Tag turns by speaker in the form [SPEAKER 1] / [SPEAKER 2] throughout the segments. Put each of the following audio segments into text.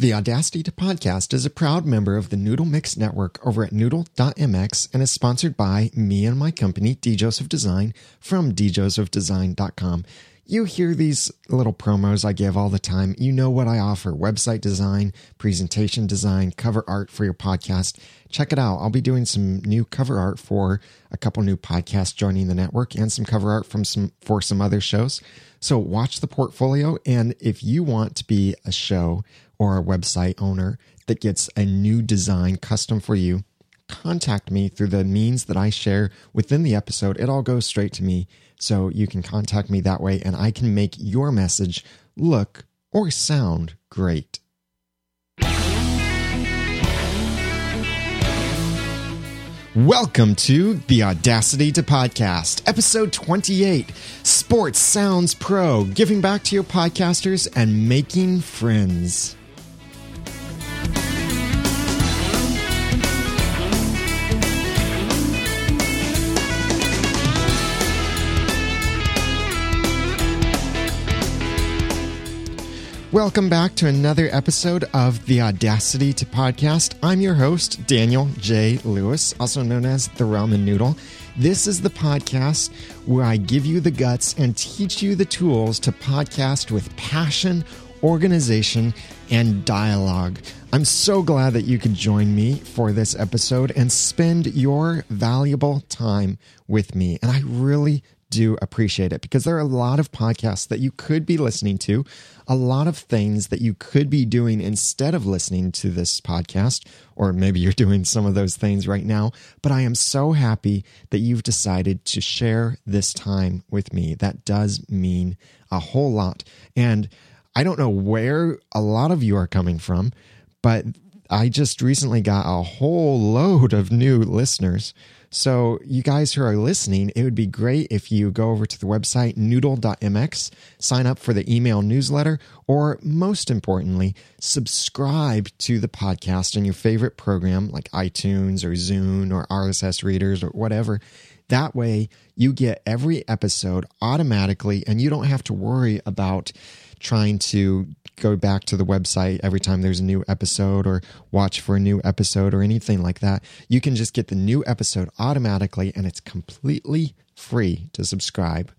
[SPEAKER 1] The Audacity to Podcast is a proud member of the Noodle Mix Network over at noodle.mx and is sponsored by me and my company, D. Joseph Design, from djosephdesign.com. You hear these little promos I give all the time. You know what I offer website design, presentation design, cover art for your podcast. Check it out. I'll be doing some new cover art for a couple new podcasts joining the network and some cover art from some for some other shows. So watch the portfolio and if you want to be a show or a website owner that gets a new design custom for you, contact me through the means that I share within the episode. It all goes straight to me. So you can contact me that way and I can make your message look or sound great. Welcome to the Audacity to Podcast, episode 28 Sports Sounds Pro, giving back to your podcasters and making friends. Welcome back to another episode of the Audacity to Podcast. I'm your host, Daniel J. Lewis, also known as the Ramen Noodle. This is the podcast where I give you the guts and teach you the tools to podcast with passion, organization, and dialogue. I'm so glad that you could join me for this episode and spend your valuable time with me. And I really do appreciate it because there are a lot of podcasts that you could be listening to, a lot of things that you could be doing instead of listening to this podcast, or maybe you're doing some of those things right now. But I am so happy that you've decided to share this time with me. That does mean a whole lot. And I don't know where a lot of you are coming from, but I just recently got a whole load of new listeners. So, you guys who are listening, it would be great if you go over to the website noodle.mx, sign up for the email newsletter, or most importantly, subscribe to the podcast in your favorite program like iTunes or Zune or RSS readers or whatever. That way, you get every episode automatically and you don't have to worry about trying to go back to the website every time there's a new episode or watch for a new episode or anything like that. You can just get the new episode automatically and it's completely free to subscribe.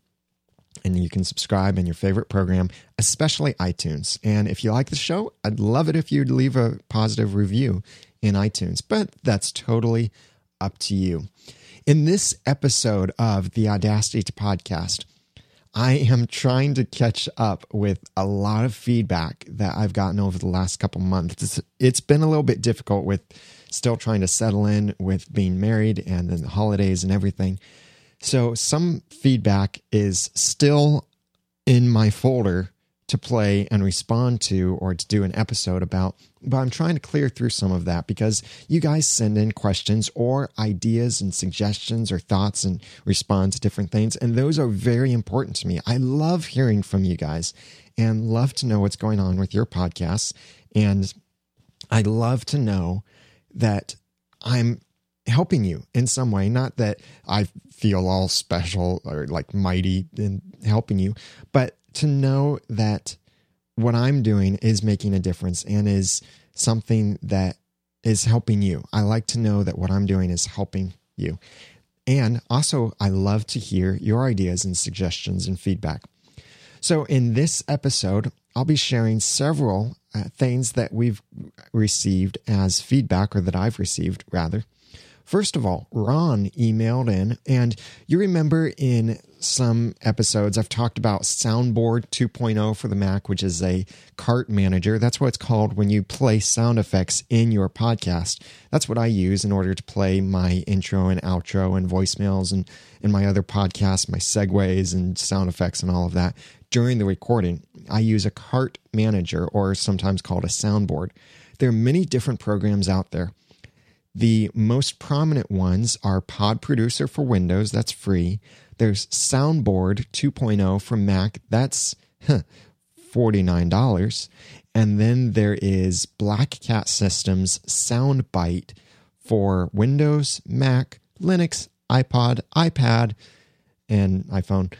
[SPEAKER 1] And you can subscribe in your favorite program, especially iTunes. And if you like the show, I'd love it if you'd leave a positive review in iTunes, but that's totally up to you. In this episode of the Audacity to Podcast, I am trying to catch up with a lot of feedback that I've gotten over the last couple months. It's, been a little bit difficult with still trying to settle in with being married and then the holidays and everything. So some feedback is still in my folder to play and respond to or to do an episode about. But I'm trying to clear through some of that because you guys send in questions or ideas and suggestions or thoughts and respond to different things. And those are very important to me. I love hearing from you guys and love to know what's going on with your podcasts. And I love to know that I'm helping you in some way. Not that I feel all special or like mighty in helping you, but to know that what I'm doing is making a difference and is something that is helping you. I like to know that what I'm doing is helping you. And also, I love to hear your ideas and suggestions and feedback. So, in this episode, I'll be sharing several uh, things that we've received as feedback, or that I've received rather. First of all, Ron emailed in, and you remember in some episodes, I've talked about Soundboard 2.0 for the Mac, which is a cart manager. That's what it's called when you play sound effects in your podcast. That's what I use in order to play my intro and outro and voicemails and, and my other podcasts, my segues and sound effects and all of that. During the recording, I use a cart manager or sometimes called a soundboard. There are many different programs out there. The most prominent ones are Pod Producer for Windows, that's free. There's Soundboard 2.0 from Mac. That's huh, $49. And then there is Black Cat Systems SoundByte for Windows, Mac, Linux, iPod, iPad, and iPhone.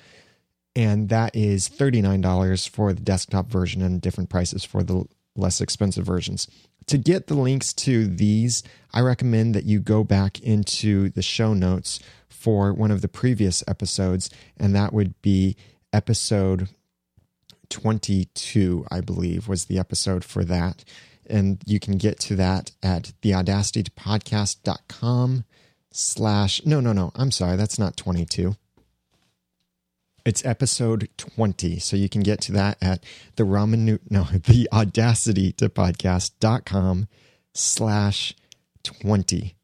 [SPEAKER 1] And that is $39 for the desktop version and different prices for the less expensive versions. To get the links to these, I recommend that you go back into the show notes for one of the previous episodes, and that would be episode 22, I believe, was the episode for that. And you can get to that at theaudacitypodcast.com slash, no, no, no, I'm sorry, that's not 22. It's episode 20. So you can get to that at the Ramen, no, the audacity to podcast.com slash 20.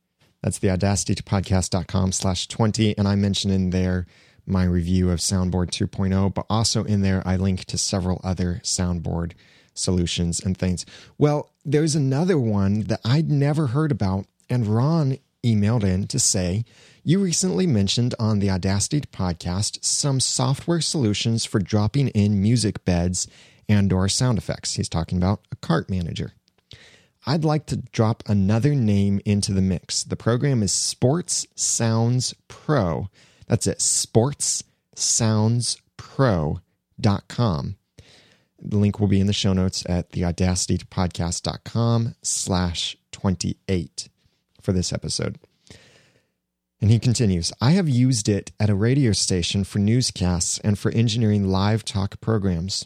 [SPEAKER 1] That's the audacity to podcast.com slash 20. And I mentioned in there my review of Soundboard 2.0, but also in there, I link to several other soundboard solutions and things. Well, there's another one that I'd never heard about, and Ron emailed in to say, You recently mentioned on the Audacity podcast some software solutions for dropping in music beds and or sound effects. He's talking about a cart manager. I'd like to drop another name into the mix. The program is Sports Sounds Pro. That's it, sportssoundspro.com. The link will be in the show notes at theaudacitypodcast.com slash 28 for this episode. And he continues, I have used it at a radio station for newscasts and for engineering live talk programs.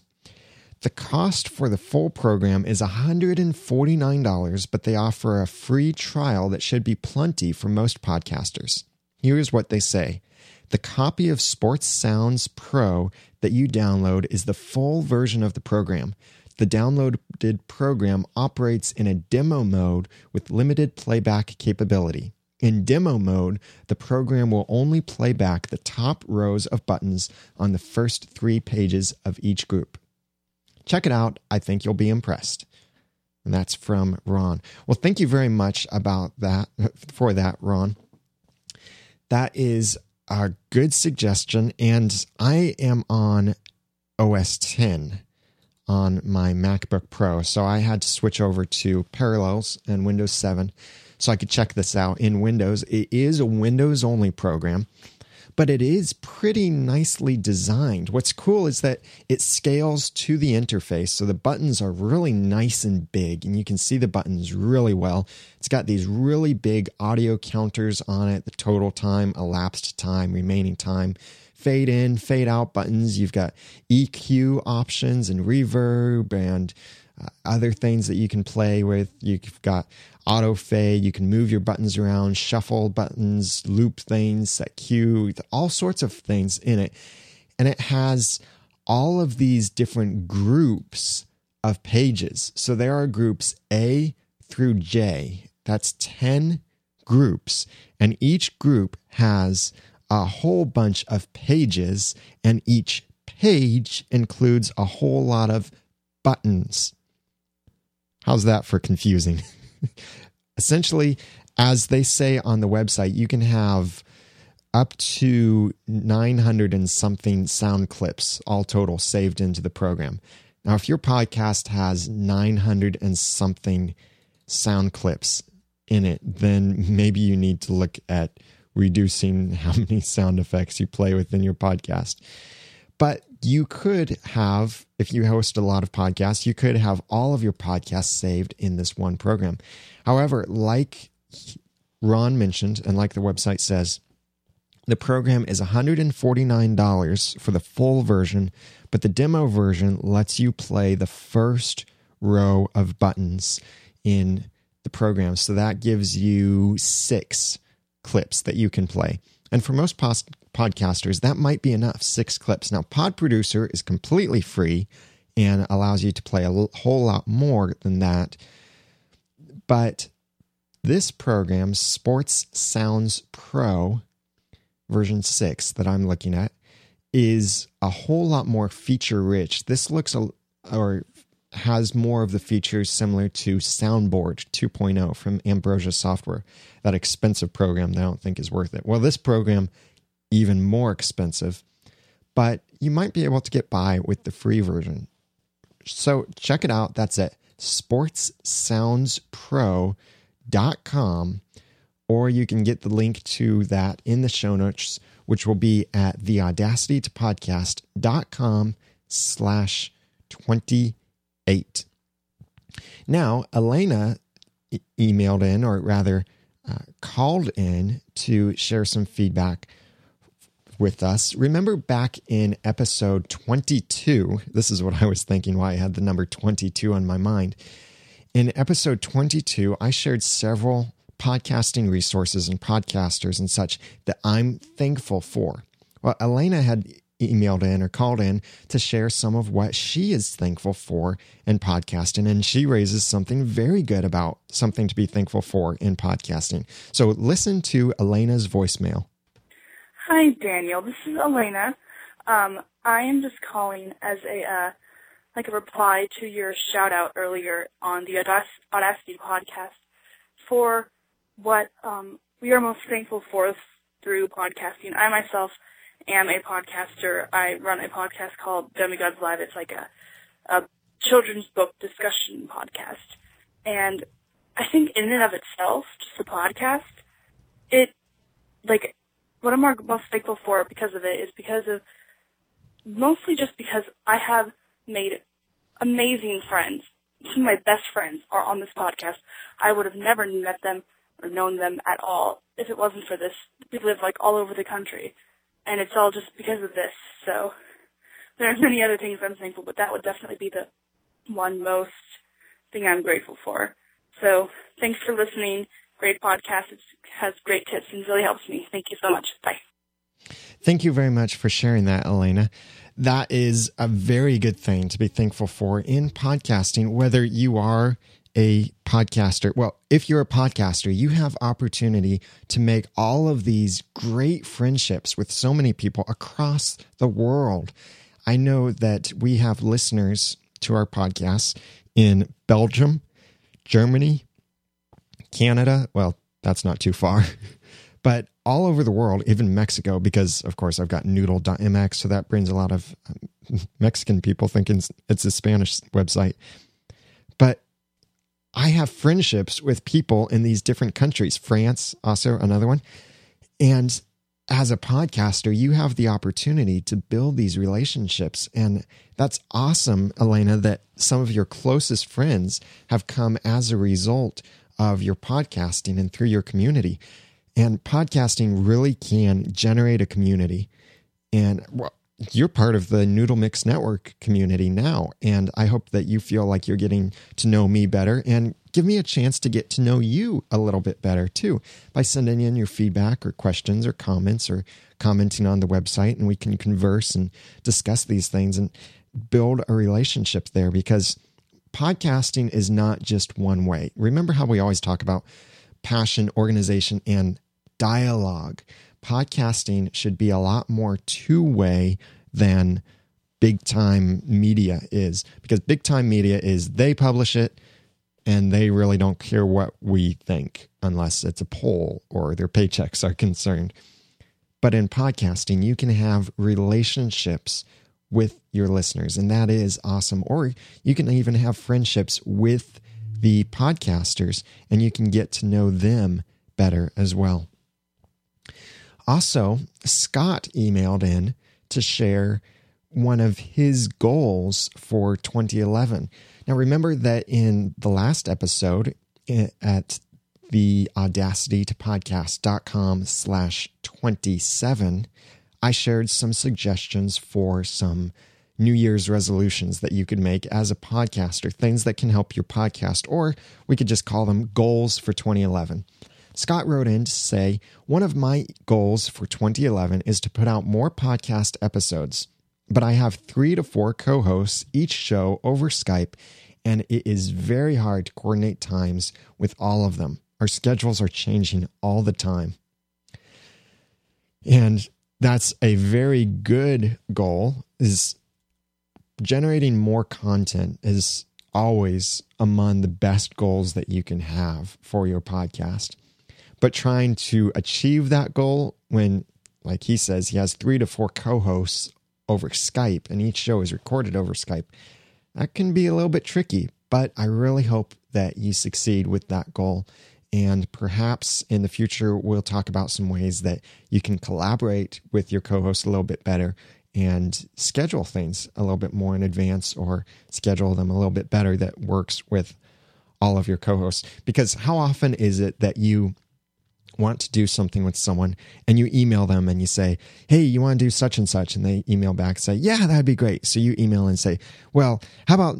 [SPEAKER 1] The cost for the full program is $149, but they offer a free trial that should be plenty for most podcasters. Here's what they say The copy of Sports Sounds Pro that you download is the full version of the program. The downloaded program operates in a demo mode with limited playback capability. In demo mode, the program will only play back the top rows of buttons on the first three pages of each group. Check it out. I think you'll be impressed. And that's from Ron. Well, thank you very much about that for that, Ron. That is a good suggestion. And I am on OS 10 on my MacBook Pro. So I had to switch over to Parallels and Windows 7 so I could check this out in Windows. It is a Windows only program but it is pretty nicely designed. What's cool is that it scales to the interface, so the buttons are really nice and big, and you can see the buttons really well. It's got these really big audio counters on it the total time, elapsed time, remaining time. Fade in, fade out buttons. You've got EQ options and reverb and uh, other things that you can play with. You've got auto fade. You can move your buttons around, shuffle buttons, loop things, set cue, all sorts of things in it. And it has all of these different groups of pages. So there are groups A through J. That's 10 groups. And each group has a whole bunch of pages, and each page includes a whole lot of buttons. How's that for confusing? Essentially, as they say on the website, you can have up to 900 and something sound clips all total saved into the program. Now, if your podcast has 900 and something sound clips in it, then maybe you need to look at reducing how many sound effects you play within your podcast. But you could have, if you host a lot of podcasts, you could have all of your podcasts saved in this one program. However, like Ron mentioned, and like the website says, the program is $149 for the full version, but the demo version lets you play the first row of buttons in the program. So that gives you six clips that you can play. And for most pos- podcasters, that might be enough six clips. Now, Pod Producer is completely free and allows you to play a whole lot more than that. But this program, Sports Sounds Pro version 6 that I'm looking at, is a whole lot more feature rich. This looks a, or has more of the features similar to Soundboard 2.0 from Ambrosia Software, that expensive program that I don't think is worth it. Well, this program, even more expensive, but you might be able to get by with the free version. So check it out. That's at sportssoundspro.com, or you can get the link to that in the show notes, which will be at theaudacitytopodcast.com slash 28. Now, Elena e- emailed in, or rather uh, called in to share some feedback with us. Remember back in episode 22, this is what I was thinking, why I had the number 22 on my mind. In episode 22, I shared several podcasting resources and podcasters and such that I'm thankful for. Well, Elena had emailed in or called in to share some of what she is thankful for in podcasting. And she raises something very good about something to be thankful for in podcasting. So listen to Elena's voicemail.
[SPEAKER 2] Hi, Daniel. This is Elena. Um, I am just calling as a uh, like a reply to your shout out earlier on the Audacity podcast for what um, we are most thankful for through podcasting. I myself am a podcaster. I run a podcast called Demigods Live. It's like a, a children's book discussion podcast. And I think in and of itself, just the podcast, it, like, what I'm most thankful for because of it is because of, mostly just because I have made amazing friends. Some of my best friends are on this podcast. I would have never met them or known them at all if it wasn't for this. We live like all over the country and it's all just because of this. So there are many other things I'm thankful, but that would definitely be the one most thing I'm grateful for. So thanks for listening. Great podcast. It has great tips and really helps me. Thank you so much. Bye.
[SPEAKER 1] Thank you very much for sharing that, Elena. That is a very good thing to be thankful for in podcasting, whether you are a podcaster, well, if you're a podcaster, you have opportunity to make all of these great friendships with so many people across the world. I know that we have listeners to our podcasts in Belgium, Germany, Canada. Well, that's not too far, but all over the world, even Mexico, because of course I've got noodle.mx, so that brings a lot of Mexican people thinking it's a Spanish website. But I have friendships with people in these different countries, France, also another one. And as a podcaster, you have the opportunity to build these relationships. And that's awesome, Elena, that some of your closest friends have come as a result of your podcasting and through your community. And podcasting really can generate a community. And well, you're part of the Noodle Mix Network community now. And I hope that you feel like you're getting to know me better and give me a chance to get to know you a little bit better too by sending in your feedback or questions or comments or commenting on the website. And we can converse and discuss these things and build a relationship there because podcasting is not just one way. Remember how we always talk about passion, organization, and dialogue podcasting should be a lot more two way than big time media is because big time media is they publish it and they really don't care what we think unless it's a poll or their paychecks are concerned. But in podcasting, you can have relationships with your listeners, and that is awesome. Or you can even have friendships with the podcasters and you can get to know them better as well. Also, Scott emailed in to share one of his goals for 2011. Now, remember that in the last episode eh, at the audacity to podcast.com slash 27, I shared some suggestions for some New Year's resolutions that you could make as a podcaster, things that can help your podcast, or we could just call them goals for 2011. Scott wrote in to say, One of my goals for 2011 is to put out more podcast episodes, but I have three to four co hosts each show over Skype, and it is very hard to coordinate times with all of them. Our schedules are changing all the time. And that's a very good goal is generating more content is always among the best goals that you can have for your podcast but trying to achieve that goal when, like he says, he has three to four co hosts over Skype and each show is recorded over Skype, that can be a little bit tricky. But I really hope that you succeed with that goal. And perhaps in the future, we'll talk about some ways that you can collaborate with your co host a little bit better and schedule things a little bit more in advance or schedule them a little bit better that works with all of your co hosts. Because how often is it that you want to do something with someone and you email them and you say, Hey, you want to do such and such? And they email back and say, Yeah, that'd be great. So you email and say, Well, how about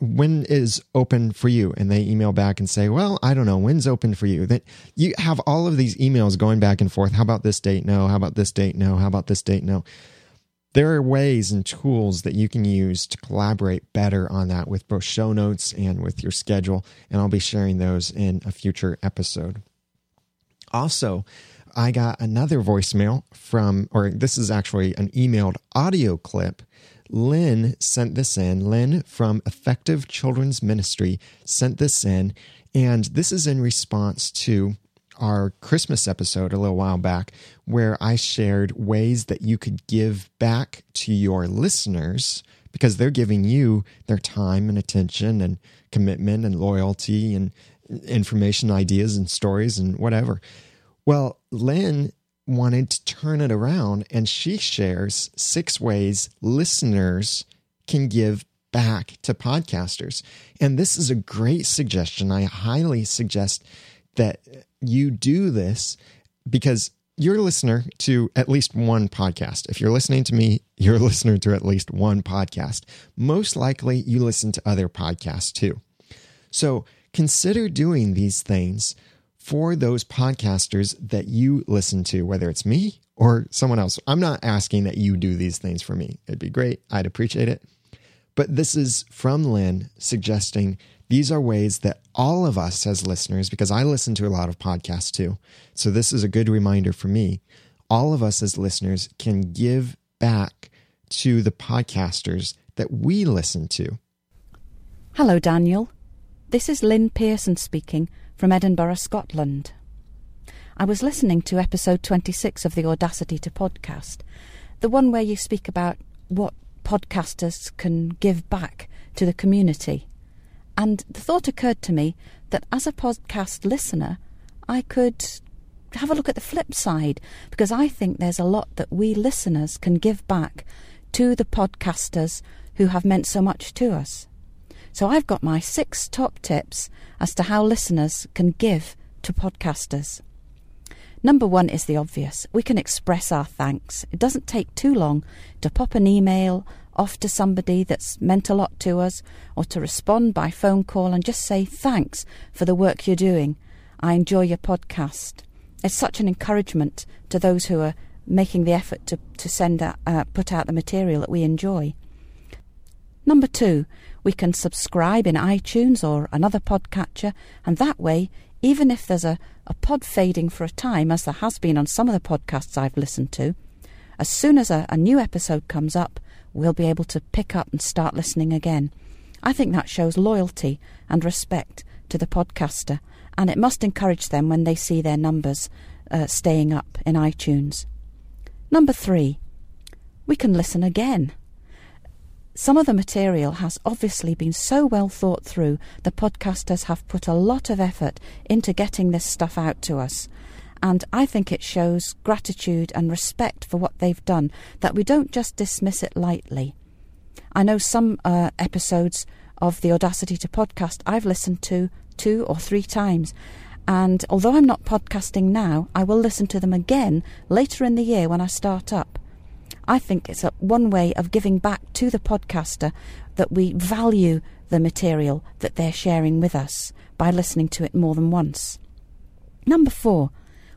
[SPEAKER 1] when is open for you? And they email back and say well i don't know. When's open for you? That you have all of these emails going back and forth. How about this date? No. How about this date? No. How about this date? No. There are ways and tools that you can use to collaborate better on that with both show notes and with your schedule and i'll be sharing those in a future episode. Also i got another voicemail from or this is actually an emailed audio clip Lynn sent this in. Lynn from Effective Children's Ministry sent this in. And this is in response to our Christmas episode a little while back, where I shared ways that you could give back to your listeners because they're giving you their time and attention and commitment and loyalty and information, ideas, and stories and whatever. Well, Lynn wanted to turn it around, and she shares six ways listeners can give back to podcasters. And this is a great suggestion. I highly suggest that you do this because you're a listener to at least one podcast. If you're listening to me, you're a listener to at least one podcast. Most likely, you listen to other podcasts too. So consider doing these things for those podcasters that you listen to, whether it's me or someone else. I'm not asking that you do these things for me. It'd be great. I'd appreciate it. But this is from Lynn suggesting these are ways that all of us as listeners, because I listen to a lot of podcasts too. So this is a good reminder for me. All of us as listeners can give back to the podcasters that we listen to.
[SPEAKER 3] Hello, Daniel. This is Lynn Pearson speaking from Edinburgh, Scotland. I was listening to episode 26 of the Audacity to podcast, the one where you speak about what podcasters can give back to the community. And the thought occurred to me that as a podcast listener, I could have a look at the flip side because I think there's a lot that we listeners can give back to the podcasters who have meant so much to us. So I've got my six top tips as to how listeners can give to podcasters. Number one is the obvious. We can express our thanks. It doesn't take too long to pop an email off to somebody that's meant a lot to us or to respond by phone call and just say thanks for the work you're doing. I enjoy your podcast. It's such an encouragement to those who are making the effort to, to send out, uh, put out the material that we enjoy. Number two, we can subscribe in iTunes or another podcatcher, and that way, even if there's a, a pod fading for a time, as there has been on some of the podcasts I've listened to, as soon as a, a new episode comes up, we'll be able to pick up and start listening again. I think that shows loyalty and respect to the podcaster, and it must encourage them when they see their numbers uh, staying up in iTunes. Number three, we can listen again. Some of the material has obviously been so well thought through, the podcasters have put a lot of effort into getting this stuff out to us. And I think it shows gratitude and respect for what they've done, that we don't just dismiss it lightly. I know some uh, episodes of the Audacity to podcast I've listened to two or three times. And although I'm not podcasting now, I will listen to them again later in the year when I start up. I think it's a, one way of giving back to the podcaster that we value the material that they're sharing with us by listening to it more than once. Number four,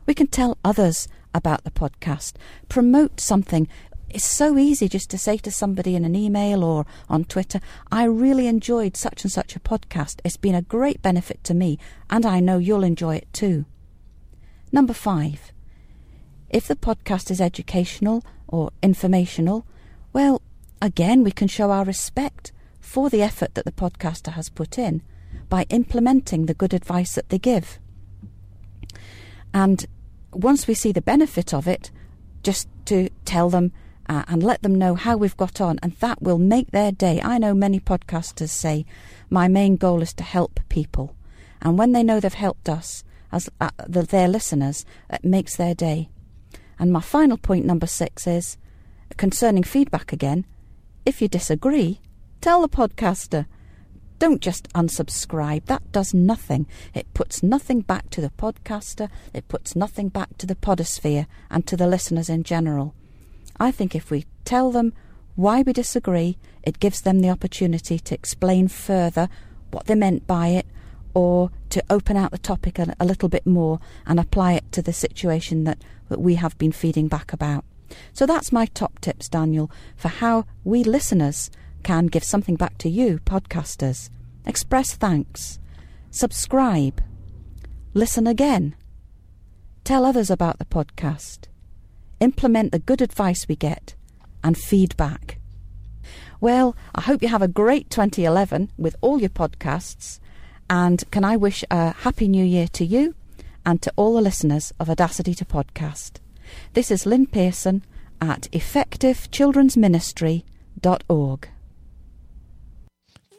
[SPEAKER 3] we can tell others about the podcast, promote something. It's so easy just to say to somebody in an email or on Twitter, I really enjoyed such and such a podcast. It's been a great benefit to me, and I know you'll enjoy it too. Number five, if the podcast is educational or informational, well, again, we can show our respect for the effort that the podcaster has put in by implementing the good advice that they give. And once we see the benefit of it, just to tell them uh, and let them know how we've got on, and that will make their day. I know many podcasters say, My main goal is to help people. And when they know they've helped us, as uh, the, their listeners, it makes their day. And my final point, number six, is concerning feedback again. If you disagree, tell the podcaster. Don't just unsubscribe. That does nothing. It puts nothing back to the podcaster, it puts nothing back to the podosphere and to the listeners in general. I think if we tell them why we disagree, it gives them the opportunity to explain further what they meant by it or to open out the topic a, a little bit more and apply it to the situation that, that we have been feeding back about. So that's my top tips, Daniel, for how we listeners can give something back to you, podcasters. Express thanks. Subscribe. Listen again. Tell others about the podcast. Implement the good advice we get and feedback. Well, I hope you have a great 2011 with all your podcasts. And can I wish a happy new year to you and to all the listeners of Audacity to Podcast. This is Lynn Pearson at effectivechildrensministry.org.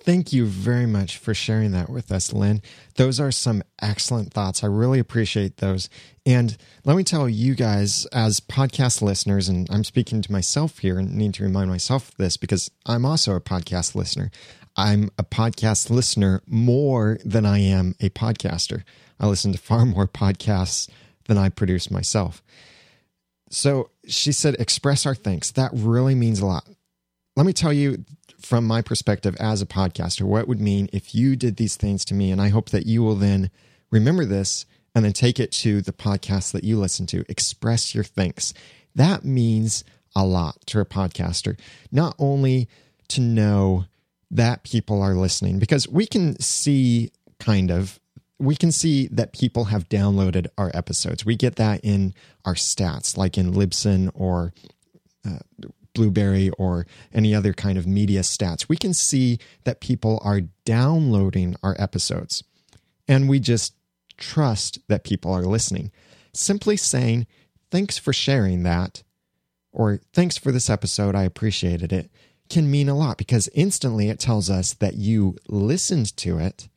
[SPEAKER 1] Thank you very much for sharing that with us, Lynn. Those are some excellent thoughts. I really appreciate those. And let me tell you guys, as podcast listeners, and I'm speaking to myself here and need to remind myself of this because I'm also a podcast listener. I'm a podcast listener more than I am a podcaster. I listen to far more podcasts than I produce myself. So she said, express our thanks. That really means a lot. Let me tell you from my perspective as a podcaster what would mean if you did these things to me. And I hope that you will then remember this and then take it to the podcast that you listen to. Express your thanks. That means a lot to a podcaster, not only to know that people are listening, because we can see kind of we can see that people have downloaded our episodes. We get that in our stats, like in Libsyn or uh, Blubrry or any other kind of media stats. We can see that people are downloading our episodes, and we just trust that people are listening. Simply saying, thanks for sharing that, or thanks for this episode, I appreciated it, can mean a lot because instantly it tells us that you listened to it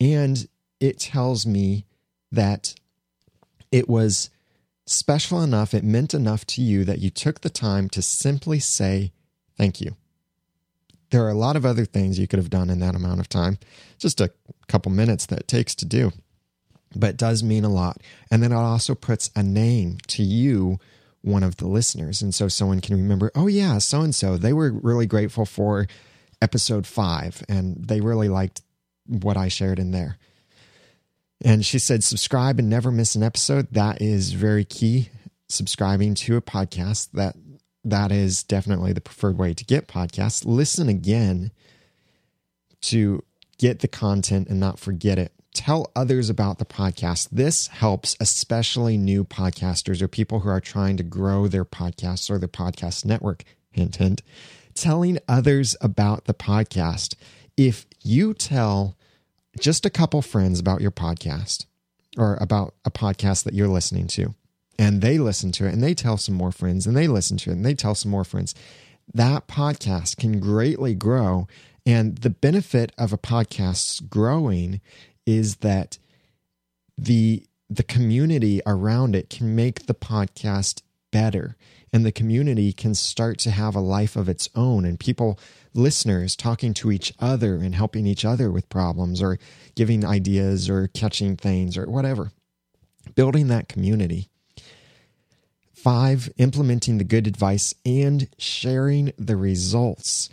[SPEAKER 1] and it tells me that it was special enough, it meant enough to you that you took the time to simply say thank you. There are a lot of other things you could have done in that amount of time, just a couple minutes that it takes to do, but does mean a lot. And then it also puts a name to you, one of the listeners. And so someone can remember, oh, yeah, so and so, they were really grateful for episode five and they really liked what I shared in there. And she said, subscribe and never miss an episode. That is very key. Subscribing to a podcast that that is definitely the preferred way to get podcasts. Listen again to get the content and not forget it. Tell others about the podcast. This helps especially new podcasters or people who are trying to grow their podcasts or their podcast network. Hint, hint. Telling others about the podcast. If you tell just a couple friends about your podcast or about a podcast that you're listening to, and they listen to it and they tell some more friends and they listen to it and they tell some more friends, that podcast can greatly grow. And the benefit of a podcast growing is that the the community around it can make the podcast better and the community can start to have a life of its own and people listeners talking to each other and helping each other with problems or giving ideas or catching things or whatever. Building that community. Five, implementing the good advice and sharing the results.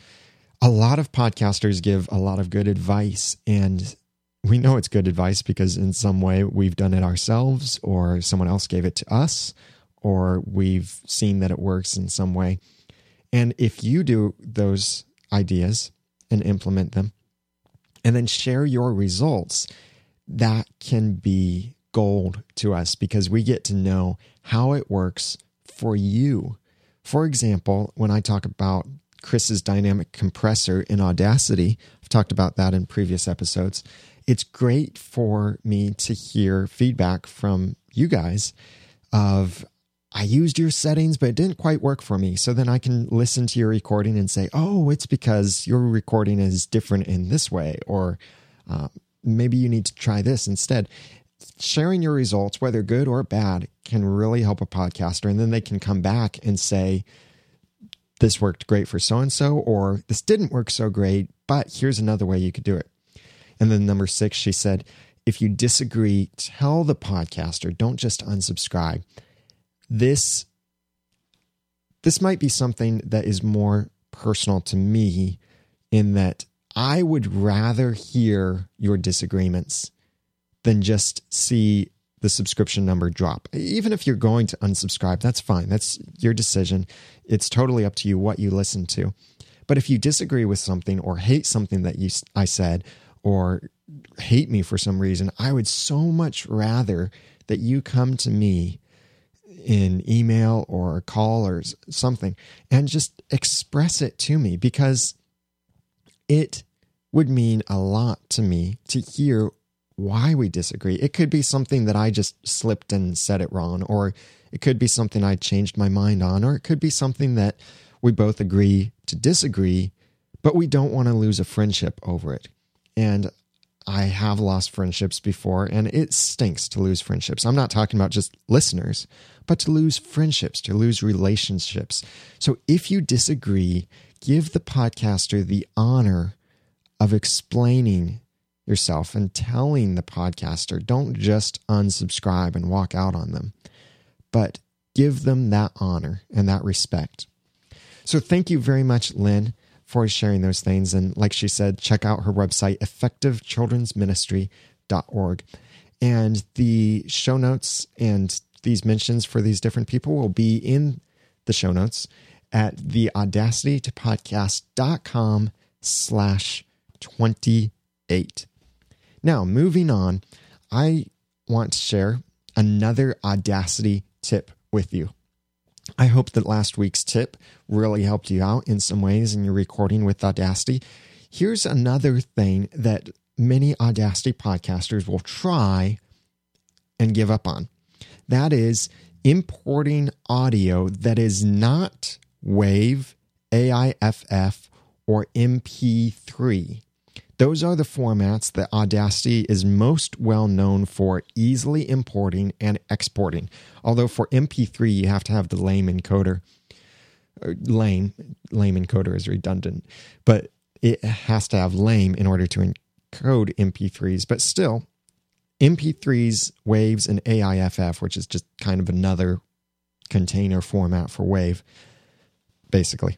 [SPEAKER 1] A lot of podcasters give a lot of good advice, and we know it's good advice because in some way we've done it ourselves, or someone else gave it to us, or we've seen that it works in some way. And if you do those ideas and implement them, and then share your results. That can be gold to us because we get to know how it works for you. For example, when I talk about Chris's dynamic compressor in Audacity, I've talked about that in previous episodes. It's great for me to hear feedback from you guys of I used your settings, but it didn't quite work for me. So then I can listen to your recording and say, oh, it's because your recording is different in this way, or uh, maybe you need to try this instead. Sharing your results, whether good or bad, can really help a podcaster. And then they can come back and say, this worked great for so and so, or this didn't work so great, but here's another way you could do it. And then number six, she said, if you disagree, tell the podcaster, don't just unsubscribe. This this might be something that is more personal to me in that I would rather hear your disagreements than just see the subscription number drop. Even if you're going to unsubscribe, that's fine. That's your decision. It's totally up to you what you listen to. But if you disagree with something or hate something that you I said or hate me for some reason, I would so much rather that you come to me in email or a call or something and just express it to me because it would mean a lot to me to hear why we disagree. It could be something that I just slipped and said it wrong, or it could be something I changed my mind on, or it could be something that we both agree to disagree, but we don't want to lose a friendship over it. And I have lost friendships before, and it stinks to lose friendships. I'm not talking about just listeners, but to lose friendships, to lose relationships. So if you disagree, give the podcaster the honor of explaining yourself and telling the podcaster. Don't just unsubscribe and walk out on them, but give them that honor and that respect. So thank you very much, Lynn for sharing those things. And like she said, check out her website, effectivechildrensministry.org. And the show notes and these mentions for these different people will be in the show notes at the audacity to podcast.com slash 28. Now, moving on, I want to share another Audacity tip with you. I hope that last week's tip really helped you out in some ways in your recording with Audacity. Here's another thing that many Audacity podcasters will try and give up on that is importing audio that is not WAV, AIFF, or MP3. Those are the formats that Audacity is most well known for easily importing and exporting. Although for MP3, you have to have the lame encoder. Uh, lame, lame encoder is redundant, but it has to have lame in order to encode MP3s. But still, MP3s, waves, and AIFF, which is just kind of another container format for wave, basically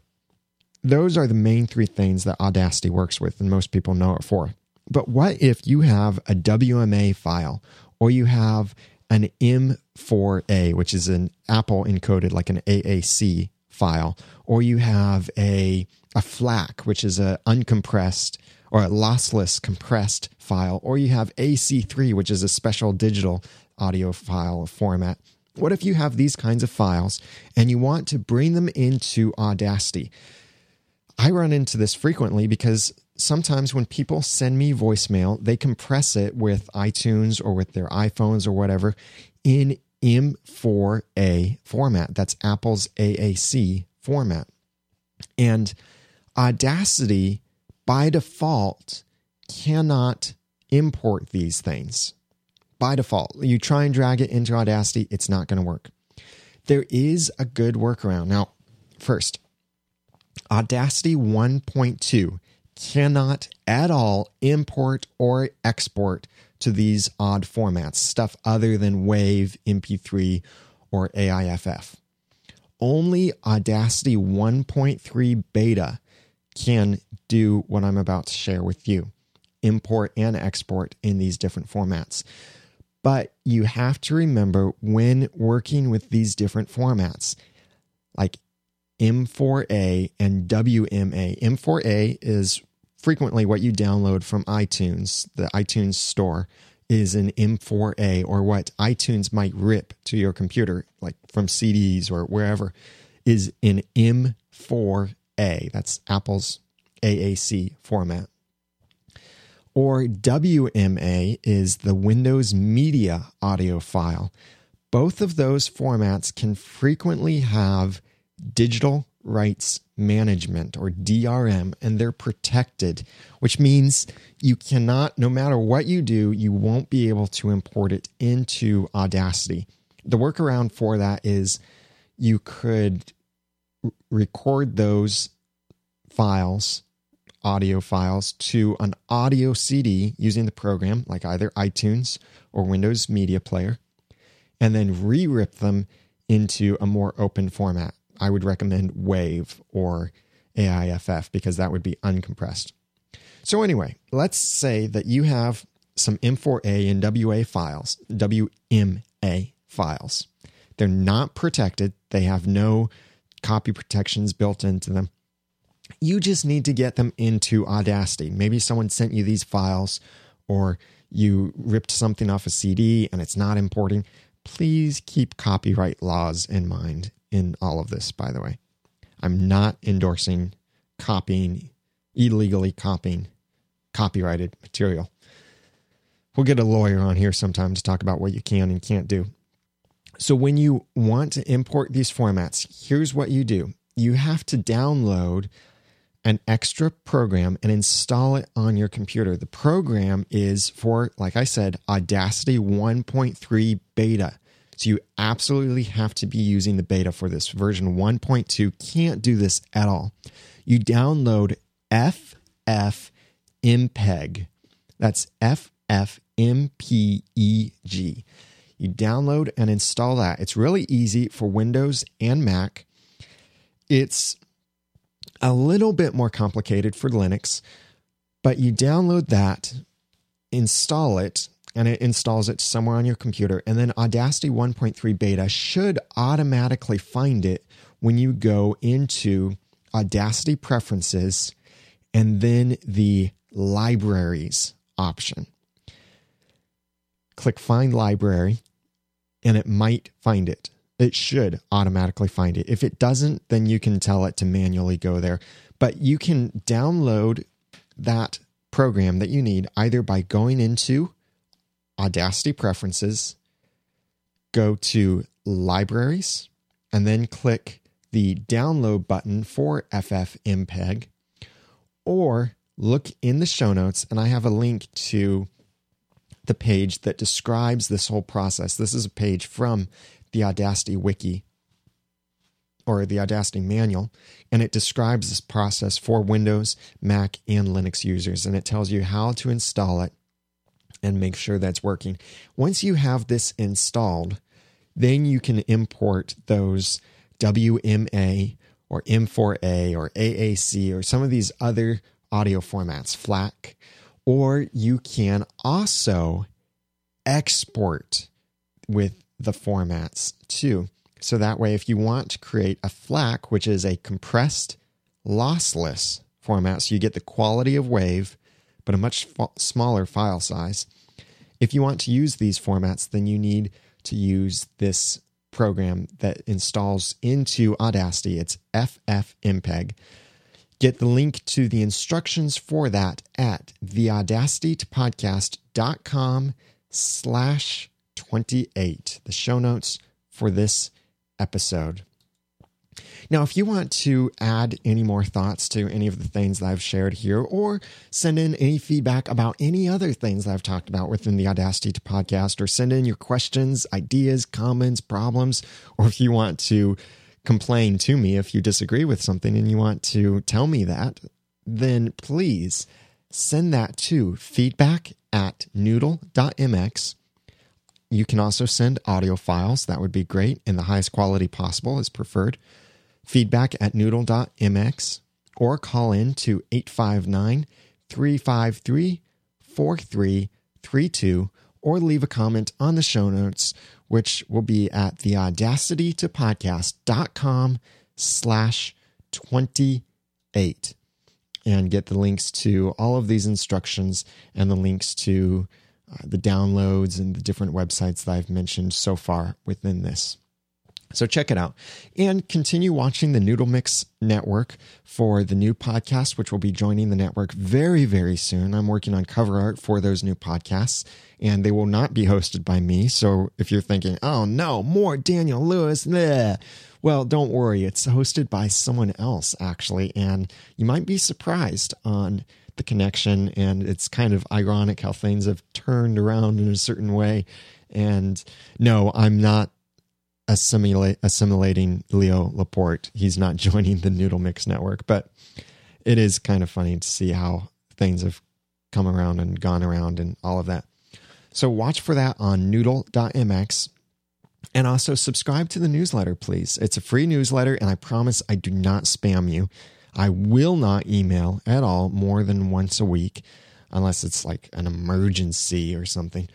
[SPEAKER 1] those are the main three things that Audacity works with, and most people know it for. But what if you have a WMA file or you have an M4A, which is an Apple encoded like an AAC file, or you have a, a FLAC, which is an uncompressed or a lossless compressed file, or you have AC3, which is a special digital audio file format. What if you have these kinds of files and you want to bring them into Audacity? I run into this frequently because sometimes when people send me voicemail, they compress it with iTunes or with their iPhones or whatever in M4A format. That's Apple's AAC format. And Audacity, by default, cannot import these things. By default, you try and drag it into Audacity, it's not going to work. There is a good workaround. Now, first, Audacity 1.2 cannot at all import or export to these odd formats, stuff other than WAV, MP3, or AIFF. Only Audacity 1.3 beta can do what I'm about to share with you import and export in these different formats. But you have to remember when working with these different formats, like M4A and WMA. M4A is frequently what you download from iTunes, the iTunes store is an M4A or what iTunes might rip to your computer, like from CDs or wherever, is an M4A. That's Apple's AAC format. Or WMA is the Windows Media audio file. Both of those formats can frequently have digital rights management or DRM, and they're protected, which means you cannot, no matter what you do, you won't be able to import it into Audacity. The workaround for that is you could record those files audio files to an audio CD using the program, like either iTunes or Windows Media Player, and then re rip them into a more open format. I would recommend WAV or AIFF because that would be uncompressed. So, anyway, let's say that you have some M4A and WA files, WMA files. They're not protected, they have no copy protections built into them. You just need to get them into Audacity. Maybe someone sent you these files or you ripped something off a CD and it's not importing. Please keep copyright laws in mind in all of this, by the way. I'm not endorsing copying, illegally copying copyrighted material. We'll get a lawyer on here sometime to talk about what you can and can't do. So, when you want to import these formats, here's what you do you have to download an extra program and install it on your computer. The program is for, like I said, Audacity 1.3 beta. So you absolutely have to be using the beta for this. Version 1.2 can't do this at all. You download FFmpeg. That's FFmpeg. You download and install that. It's really easy for Windows and Mac. It's a little bit more complicated for Linux, but you download that, install it, and it installs it somewhere on your computer. And then Audacity 1.3 beta should automatically find it when you go into Audacity preferences and then the libraries option. Click Find Library and it might find it. It should automatically find it. If it doesn't, then you can tell it to manually go there. But you can download that program that you need either by going into Audacity Preferences, go to Libraries, and then click the download button for FFmpeg, or look in the show notes, and I have a link to the page that describes this whole process. This is a page from the Audacity Wiki or the Audacity manual, and it describes this process for Windows, Mac, and Linux users, and it tells you how to install it and make sure that's working. Once you have this installed, then you can import those WMA or M4A or AAC or some of these other audio formats, FLAC, or you can also export with the formats too. So that way, if you want to create a FLAC, which is a compressed, lossless format, so you get the quality of WAV, but a much smaller file size. If you want to use these formats, then you need to use this program that installs into Audacity. It's FFmpeg. Get the link to the instructions for that at theaudacitytopodcast.com slash 28, the show notes for this episode. Now, if you want to add any more thoughts to any of the things that I've shared here, or send in any feedback about any other things that I've talked about within the Audacity to podcast, or send in your questions, ideas, comments, problems, or if you want to complain to me if you disagree with something and you want to tell me that, then please send that to feedback at noodle.mx. You can also send audio files. That would be great. And the highest quality possible is preferred. Feedback at noodle.mx or call in to 859 353 4332 or leave a comment on the show notes, which will be at theaudacitytopodcast.com slash 28 and get the links to all of these instructions and the links to uh, the downloads and the different websites that I've mentioned so far within this. So check it out and continue watching the Noodle Mix Network for the new podcast, which will be joining the network very, very soon. I'm working on cover art for those new podcasts and they will not be hosted by me. So if you're thinking, oh no, more Daniel Lewis, bleh. well, don't worry. It's hosted by someone else actually. And you might be surprised on the connection. And it's kind of ironic how things have turned around in a certain way. And no, I'm not assimilate, assimilating Leo Laporte. He's not joining the Noodle Mix Network, but it is kind of funny to see how things have come around and gone around and all of that. So watch for that on noodle.mx and also subscribe to the newsletter, please. It's a free newsletter, and I promise I do not spam you. I will not email at all more than once a week unless it's like an emergency or something.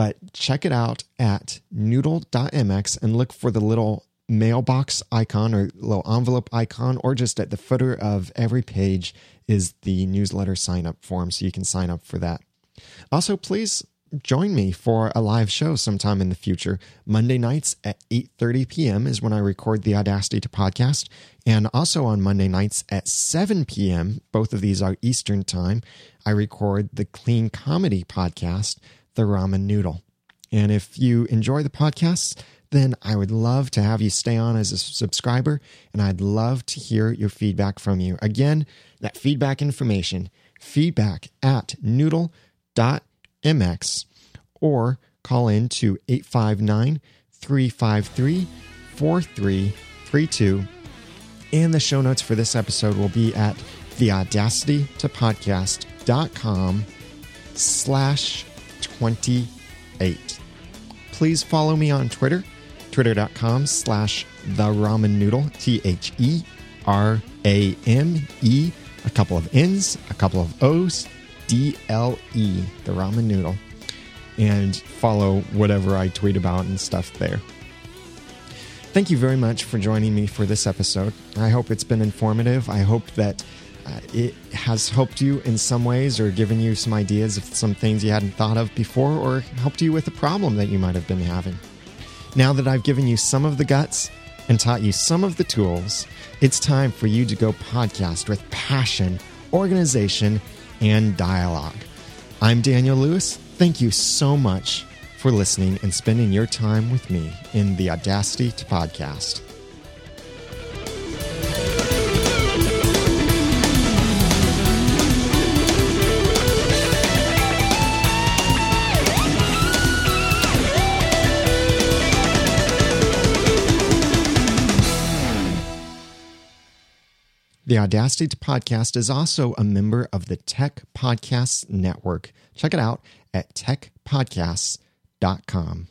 [SPEAKER 1] But check it out at noodle.mx and look for the little mailbox icon or little envelope icon, or just at the footer of every page is the newsletter sign up form. So you can sign up for that. Also, please join me for a live show sometime in the future. Monday nights at 8:30 p.m. is when I record the Audacity to podcast, and also on Monday nights at 7 p.m. Both of these are Eastern time. I record the Clean Comedy podcast, The Ramen Noodle. And if you enjoy the podcast, then I would love to have you stay on as a subscriber, and I'd love to hear your feedback from you. Again, that feedback information, feedback at noodle.mx, or call in to 859 353 4332. And the show notes for this episode will be at theaudacitytopodcast.com slash 28. Please follow me on Twitter twitter.com slash the ramen noodle, T H E R A M E, a couple of N's, a couple of O's, D L E, the ramen noodle, and follow whatever I tweet about and stuff there. Thank you very much for joining me for this episode. I hope it's been informative. I hope that Uh, it has helped you in some ways or given you some ideas of some things you hadn't thought of before or helped you with a problem that you might have been having. Now that I've given you some of the guts and taught you some of the tools, it's time for you to go podcast with passion, organization, and dialogue. I'm Daniel Lewis. Thank you so much for listening and spending your time with me in the Audacity to Podcast. The Audacity to Podcast is also a member of the Tech Podcasts Network. Check it out at techpodcasts.com.